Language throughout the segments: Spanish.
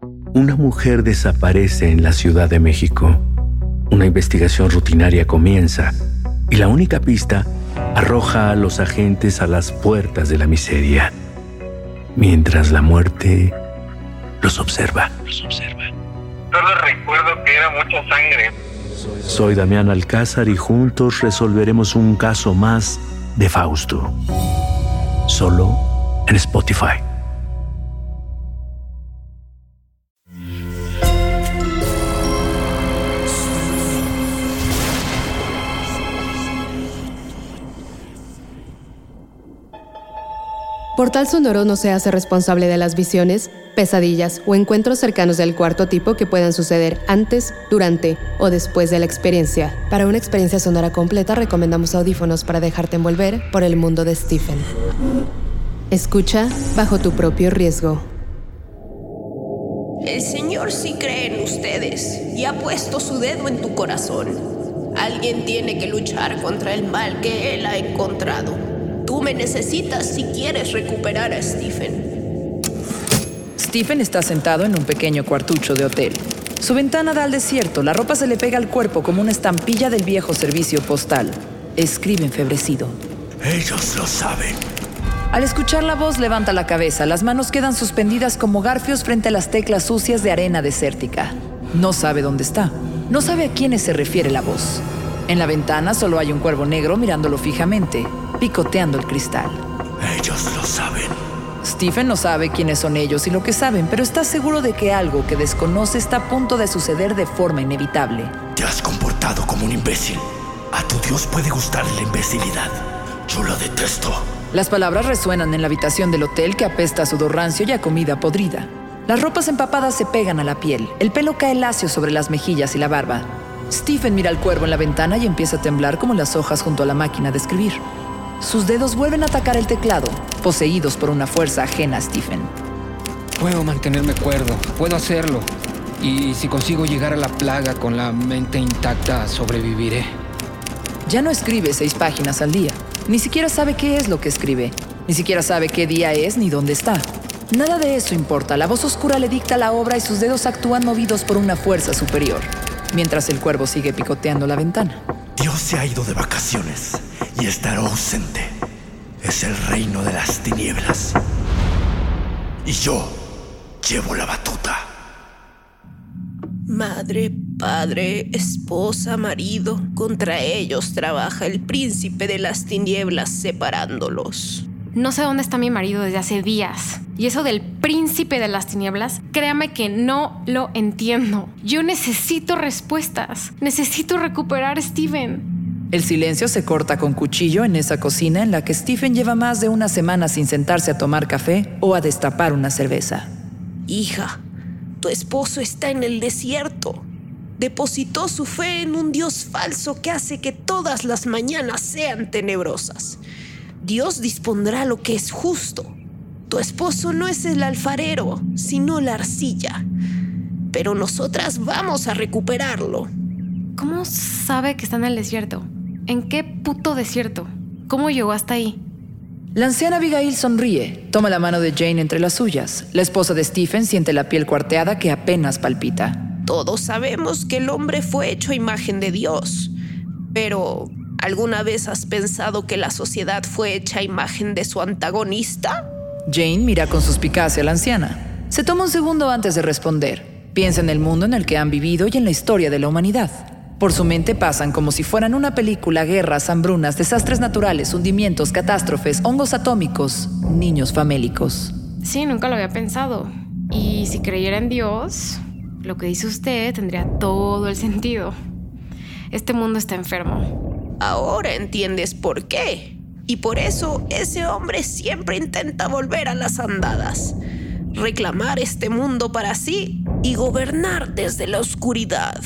Una mujer desaparece en la Ciudad de México. Una investigación rutinaria comienza y la única pista arroja a los agentes a las puertas de la miseria, mientras la muerte los observa. Los observa. Solo recuerdo que era mucha sangre. Soy Damián Alcázar y juntos resolveremos un caso más de Fausto. Solo en Spotify. Portal Sonoro no se hace responsable de las visiones, pesadillas o encuentros cercanos del cuarto tipo que puedan suceder antes, durante o después de la experiencia. Para una experiencia sonora completa recomendamos audífonos para dejarte envolver por el mundo de Stephen. Escucha bajo tu propio riesgo. El Señor sí cree en ustedes y ha puesto su dedo en tu corazón. Alguien tiene que luchar contra el mal que Él ha encontrado. Tú me necesitas si quieres recuperar a Stephen. Stephen está sentado en un pequeño cuartucho de hotel. Su ventana da al desierto, la ropa se le pega al cuerpo como una estampilla del viejo servicio postal. Escribe enfebrecido. Ellos lo saben. Al escuchar la voz levanta la cabeza, las manos quedan suspendidas como garfios frente a las teclas sucias de arena desértica. No sabe dónde está, no sabe a quiénes se refiere la voz. En la ventana solo hay un cuervo negro mirándolo fijamente picoteando el cristal. Ellos lo saben. Stephen no sabe quiénes son ellos y lo que saben, pero está seguro de que algo que desconoce está a punto de suceder de forma inevitable. Te has comportado como un imbécil. A tu Dios puede gustar la imbecilidad. Yo lo detesto. Las palabras resuenan en la habitación del hotel que apesta a sudor rancio y a comida podrida. Las ropas empapadas se pegan a la piel, el pelo cae lacio sobre las mejillas y la barba. Stephen mira al cuervo en la ventana y empieza a temblar como las hojas junto a la máquina de escribir. Sus dedos vuelven a atacar el teclado, poseídos por una fuerza ajena a Stephen. Puedo mantenerme cuerdo, puedo hacerlo. Y si consigo llegar a la plaga con la mente intacta, sobreviviré. Ya no escribe seis páginas al día. Ni siquiera sabe qué es lo que escribe. Ni siquiera sabe qué día es ni dónde está. Nada de eso importa. La voz oscura le dicta la obra y sus dedos actúan movidos por una fuerza superior, mientras el cuervo sigue picoteando la ventana. Dios se ha ido de vacaciones y estará ausente. Es el reino de las tinieblas. Y yo llevo la batuta. Madre, padre, esposa, marido, contra ellos trabaja el príncipe de las tinieblas separándolos. No sé dónde está mi marido desde hace días. Y eso del príncipe de las tinieblas, créame que no lo entiendo. Yo necesito respuestas. Necesito recuperar a Steven. El silencio se corta con cuchillo en esa cocina en la que Stephen lleva más de una semana sin sentarse a tomar café o a destapar una cerveza. Hija, tu esposo está en el desierto. Depositó su fe en un Dios falso que hace que todas las mañanas sean tenebrosas. Dios dispondrá lo que es justo. Tu esposo no es el alfarero, sino la arcilla. Pero nosotras vamos a recuperarlo. ¿Cómo sabe que está en el desierto? ¿En qué puto desierto? ¿Cómo llegó hasta ahí? La anciana Abigail sonríe, toma la mano de Jane entre las suyas. La esposa de Stephen siente la piel cuarteada que apenas palpita. Todos sabemos que el hombre fue hecho a imagen de Dios, pero ¿alguna vez has pensado que la sociedad fue hecha a imagen de su antagonista? Jane mira con suspicacia a la anciana. Se toma un segundo antes de responder. Piensa en el mundo en el que han vivido y en la historia de la humanidad. Por su mente pasan como si fueran una película guerras, hambrunas, desastres naturales, hundimientos, catástrofes, hongos atómicos, niños famélicos. Sí, nunca lo había pensado. Y si creyera en Dios, lo que dice usted tendría todo el sentido. Este mundo está enfermo. Ahora entiendes por qué. Y por eso ese hombre siempre intenta volver a las andadas, reclamar este mundo para sí y gobernar desde la oscuridad.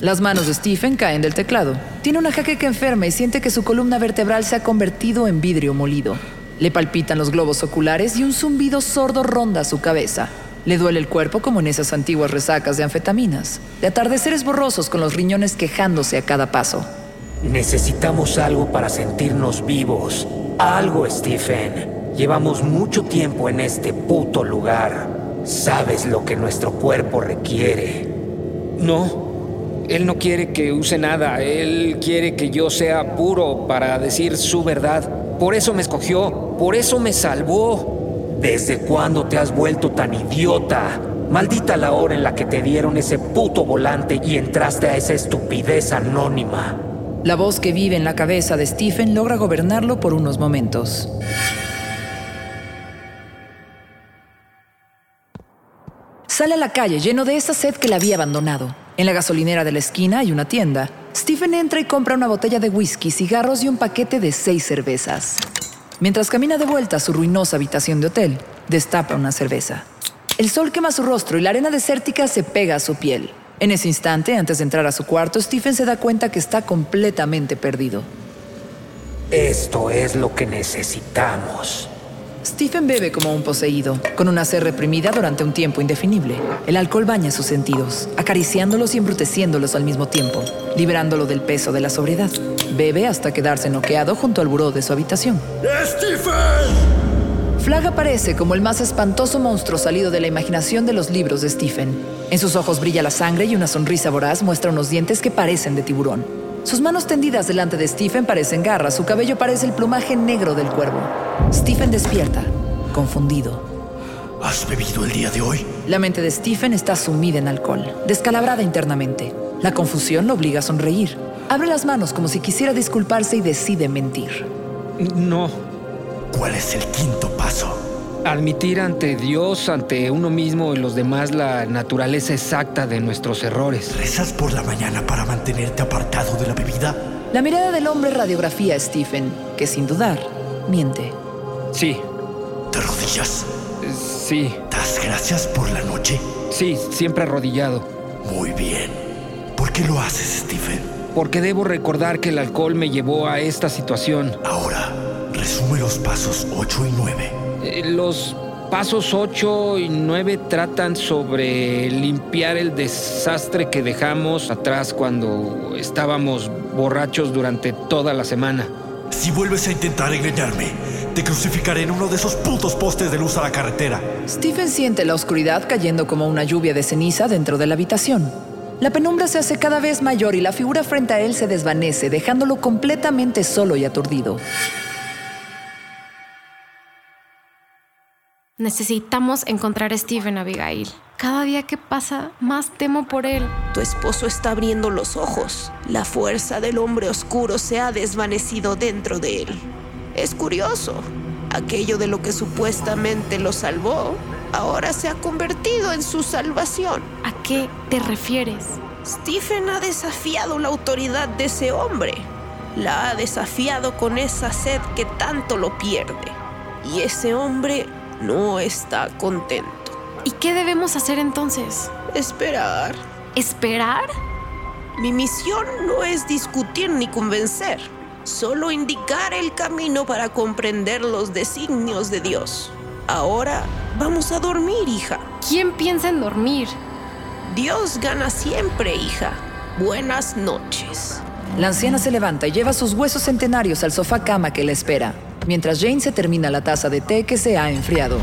Las manos de Stephen caen del teclado. Tiene una jaqueca enferma y siente que su columna vertebral se ha convertido en vidrio molido. Le palpitan los globos oculares y un zumbido sordo ronda su cabeza. Le duele el cuerpo como en esas antiguas resacas de anfetaminas, de atardeceres borrosos con los riñones quejándose a cada paso. Necesitamos algo para sentirnos vivos. Algo, Stephen. Llevamos mucho tiempo en este puto lugar. Sabes lo que nuestro cuerpo requiere. No. Él no quiere que use nada. Él quiere que yo sea puro para decir su verdad. Por eso me escogió. Por eso me salvó. ¿Desde cuándo te has vuelto tan idiota? Maldita la hora en la que te dieron ese puto volante y entraste a esa estupidez anónima. La voz que vive en la cabeza de Stephen logra gobernarlo por unos momentos. Sale a la calle lleno de esa sed que la había abandonado. En la gasolinera de la esquina hay una tienda. Stephen entra y compra una botella de whisky, cigarros y un paquete de seis cervezas. Mientras camina de vuelta a su ruinosa habitación de hotel, destapa una cerveza. El sol quema su rostro y la arena desértica se pega a su piel. En ese instante, antes de entrar a su cuarto, Stephen se da cuenta que está completamente perdido. Esto es lo que necesitamos. Stephen bebe como un poseído, con una sed reprimida durante un tiempo indefinible. El alcohol baña sus sentidos, acariciándolos y embruteciéndolos al mismo tiempo, liberándolo del peso de la sobriedad. Bebe hasta quedarse noqueado junto al buró de su habitación. ¡Stephen! Flag aparece como el más espantoso monstruo salido de la imaginación de los libros de Stephen. En sus ojos brilla la sangre y una sonrisa voraz muestra unos dientes que parecen de tiburón. Sus manos tendidas delante de Stephen parecen garras, su cabello parece el plumaje negro del cuervo. Stephen despierta, confundido. ¿Has bebido el día de hoy? La mente de Stephen está sumida en alcohol, descalabrada internamente. La confusión lo obliga a sonreír. Abre las manos como si quisiera disculparse y decide mentir. No. ¿Cuál es el quinto paso? Admitir ante Dios, ante uno mismo y los demás la naturaleza exacta de nuestros errores. ¿Rezas por la mañana para mantenerte apartado de la bebida? La mirada del hombre radiografía a Stephen, que sin dudar, miente. Sí, ¿Te arrodillas? sí, ¿Das gracias por la noche? sí, siempre arrodillado. Muy bien. ¿Por qué lo haces, Stephen? Porque debo recordar que el alcohol me llevó a esta situación. Ahora, resume los pasos 8 y 9. Eh, Los pasos 8 y 9 tratan sobre limpiar el desastre que dejamos atrás cuando estábamos borrachos durante toda la semana. Si vuelves a intentar engañarme, te crucificaré en uno de esos putos postes de luz a la carretera. Stephen siente la oscuridad cayendo como una lluvia de ceniza dentro de la habitación. La penumbra se hace cada vez mayor y la figura frente a él se desvanece, dejándolo completamente solo y aturdido. Necesitamos encontrar a Stephen, Abigail. Cada día que pasa, más temo por él. Tu esposo está abriendo los ojos. La fuerza del hombre oscuro se ha desvanecido dentro de él. Es curioso. Aquello de lo que supuestamente lo salvó, ahora se ha convertido en su salvación. ¿A qué te refieres? Stephen ha desafiado la autoridad de ese hombre. La ha desafiado con esa sed que tanto lo pierde. Y ese hombre no está contento. ¿Y qué debemos hacer entonces? Esperar. ¿Esperar? Mi misión no es discutir ni convencer, solo indicar el camino para comprender los designios de Dios. Ahora vamos a dormir, hija. ¿Quién piensa en dormir? Dios gana siempre, hija. Buenas noches. La anciana se levanta y lleva sus huesos centenarios al sofá cama que le espera, mientras Jane se termina la taza de té que se ha enfriado.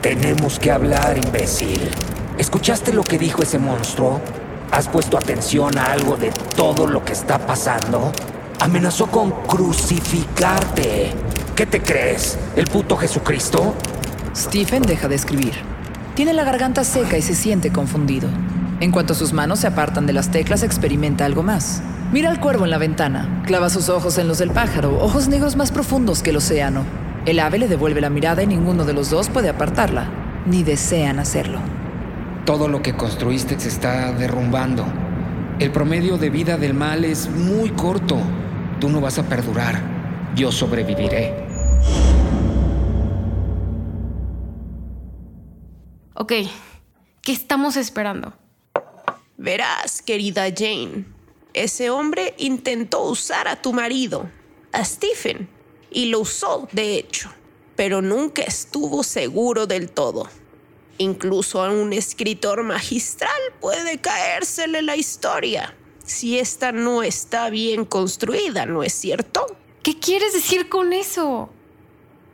Tenemos que hablar, imbécil. ¿Escuchaste lo que dijo ese monstruo? ¿Has puesto atención a algo de todo lo que está pasando? Amenazó con crucificarte. ¿Qué te crees? ¿El puto Jesucristo? Stephen deja de escribir. Tiene la garganta seca y se siente confundido. En cuanto sus manos se apartan de las teclas, experimenta algo más. Mira al cuervo en la ventana, clava sus ojos en los del pájaro, ojos negros más profundos que el océano. El ave le devuelve la mirada y ninguno de los dos puede apartarla, ni desean hacerlo. Todo lo que construiste se está derrumbando. El promedio de vida del mal es muy corto. Tú no vas a perdurar. Yo sobreviviré. Ok, ¿qué estamos esperando? Verás, querida Jane, ese hombre intentó usar a tu marido, a Stephen, y lo usó, de hecho, pero nunca estuvo seguro del todo. Incluso a un escritor magistral puede caérsele la historia. si esta no está bien construida, ¿no es cierto? ¿Qué quieres decir con eso?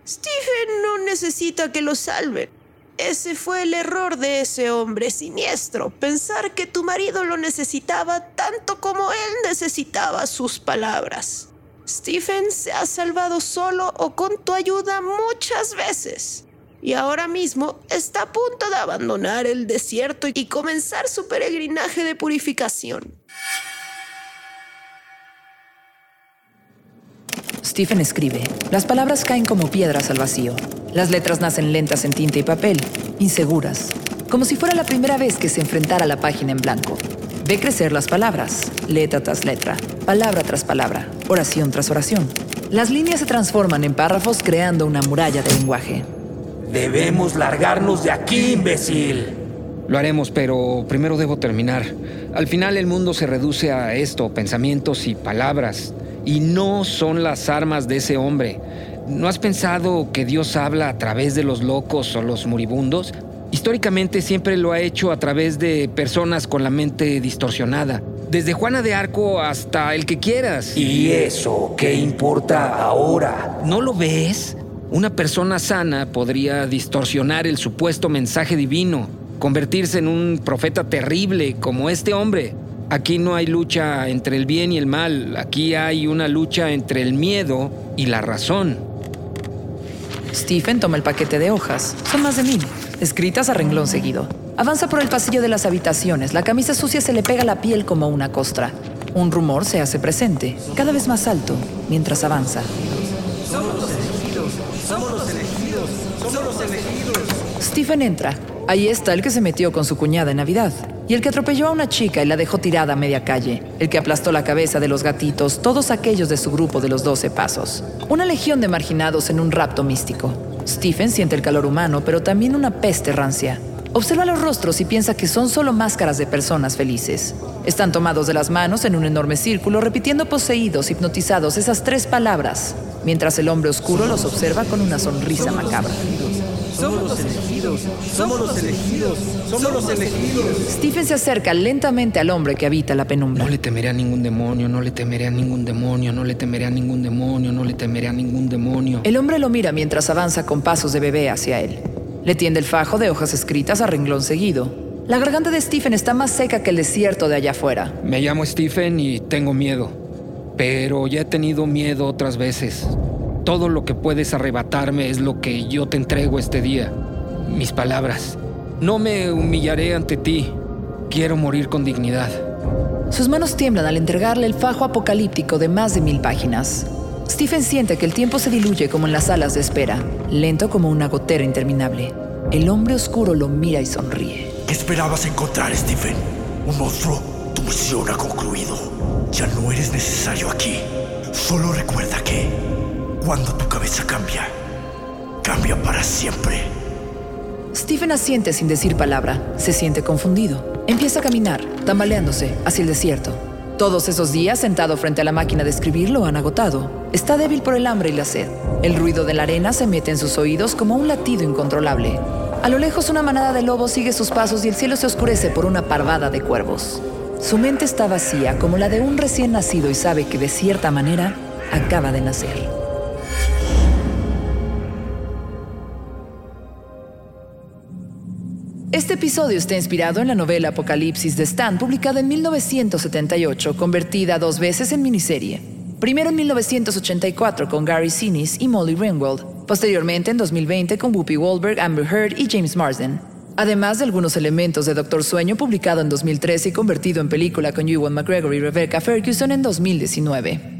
Stephen no necesita que lo salven. Ese fue el error de ese hombre siniestro, pensar que tu marido lo necesitaba tanto como él necesitaba sus palabras. Stephen se ha salvado solo o con tu ayuda muchas veces. Y ahora mismo está a punto de abandonar el desierto y comenzar su peregrinaje de purificación. Stephen escribe. Las palabras caen como piedras al vacío. Las letras nacen lentas en tinta y papel, inseguras, como si fuera la primera vez que se enfrentara a la página en blanco. Ve crecer las palabras, letra tras letra, palabra tras palabra, oración tras oración. Las líneas se transforman en párrafos creando una muralla de lenguaje. Debemos largarnos de aquí, imbécil. Lo haremos, pero primero debo terminar. Al final el mundo se reduce a esto, pensamientos y palabras. Y no son las armas de ese hombre. ¿No has pensado que Dios habla a través de los locos o los moribundos? Históricamente siempre lo ha hecho a través de personas con la mente distorsionada. Desde Juana de Arco hasta el que quieras. ¿Y eso qué importa ahora? ¿No lo ves? Una persona sana podría distorsionar el supuesto mensaje divino, convertirse en un profeta terrible como este hombre. Aquí no hay lucha entre el bien y el mal, aquí hay una lucha entre el miedo y la razón. Stephen toma el paquete de hojas, son más de mil, escritas a renglón seguido. Avanza por el pasillo de las habitaciones, la camisa sucia se le pega la piel como una costra. Un rumor se hace presente, cada vez más alto, mientras avanza. Stephen entra. Ahí está el que se metió con su cuñada en Navidad y el que atropelló a una chica y la dejó tirada a media calle, el que aplastó la cabeza de los gatitos, todos aquellos de su grupo de los doce pasos. Una legión de marginados en un rapto místico. Stephen siente el calor humano, pero también una peste rancia. Observa los rostros y piensa que son solo máscaras de personas felices. Están tomados de las manos en un enorme círculo, repitiendo poseídos, hipnotizados esas tres palabras, mientras el hombre oscuro los observa con una sonrisa macabra. Somos los elegidos, somos los elegidos, somos los elegidos. Stephen se acerca lentamente al hombre que habita la penumbra. No le temeré a ningún demonio, no le temeré a ningún demonio, no le temeré a ningún demonio, no le temeré a ningún demonio. El hombre lo mira mientras avanza con pasos de bebé hacia él. Le tiende el fajo de hojas escritas a renglón seguido. La garganta de Stephen está más seca que el desierto de allá afuera. Me llamo Stephen y tengo miedo. Pero ya he tenido miedo otras veces. Todo lo que puedes arrebatarme es lo que yo te entrego este día. Mis palabras. No me humillaré ante ti. Quiero morir con dignidad. Sus manos tiemblan al entregarle el fajo apocalíptico de más de mil páginas. Stephen siente que el tiempo se diluye como en las salas de espera, lento como una gotera interminable. El hombre oscuro lo mira y sonríe. ¿Qué esperabas encontrar, Stephen? Un monstruo. Tu misión ha concluido. Ya no eres necesario aquí. Solo recuerda que cuando tu cabeza cambia, cambia para siempre. Stephen asiente sin decir palabra. Se siente confundido. Empieza a caminar, tambaleándose, hacia el desierto. Todos esos días sentado frente a la máquina de escribir lo han agotado. Está débil por el hambre y la sed. El ruido de la arena se mete en sus oídos como un latido incontrolable. A lo lejos una manada de lobos sigue sus pasos y el cielo se oscurece por una parvada de cuervos. Su mente está vacía como la de un recién nacido y sabe que de cierta manera acaba de nacer. Este episodio está inspirado en la novela Apocalipsis de Stan, publicada en 1978, convertida dos veces en miniserie. Primero en 1984 con Gary Sinise y Molly Ringwald, posteriormente en 2020 con Whoopi Goldberg, Amber Heard y James Marsden. Además de algunos elementos de Doctor Sueño, publicado en 2013 y convertido en película con Ewan McGregor y Rebecca Ferguson en 2019.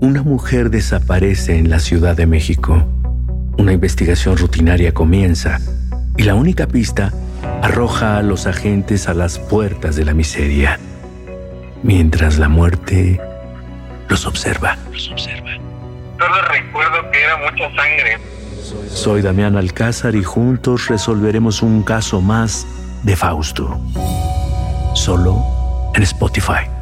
Una mujer desaparece en la Ciudad de México. Una investigación rutinaria comienza y la única pista arroja a los agentes a las puertas de la miseria, mientras la muerte los observa. Los observa. Solo recuerdo que era mucha sangre. Soy Damián Alcázar y juntos resolveremos un caso más de Fausto. Solo en Spotify.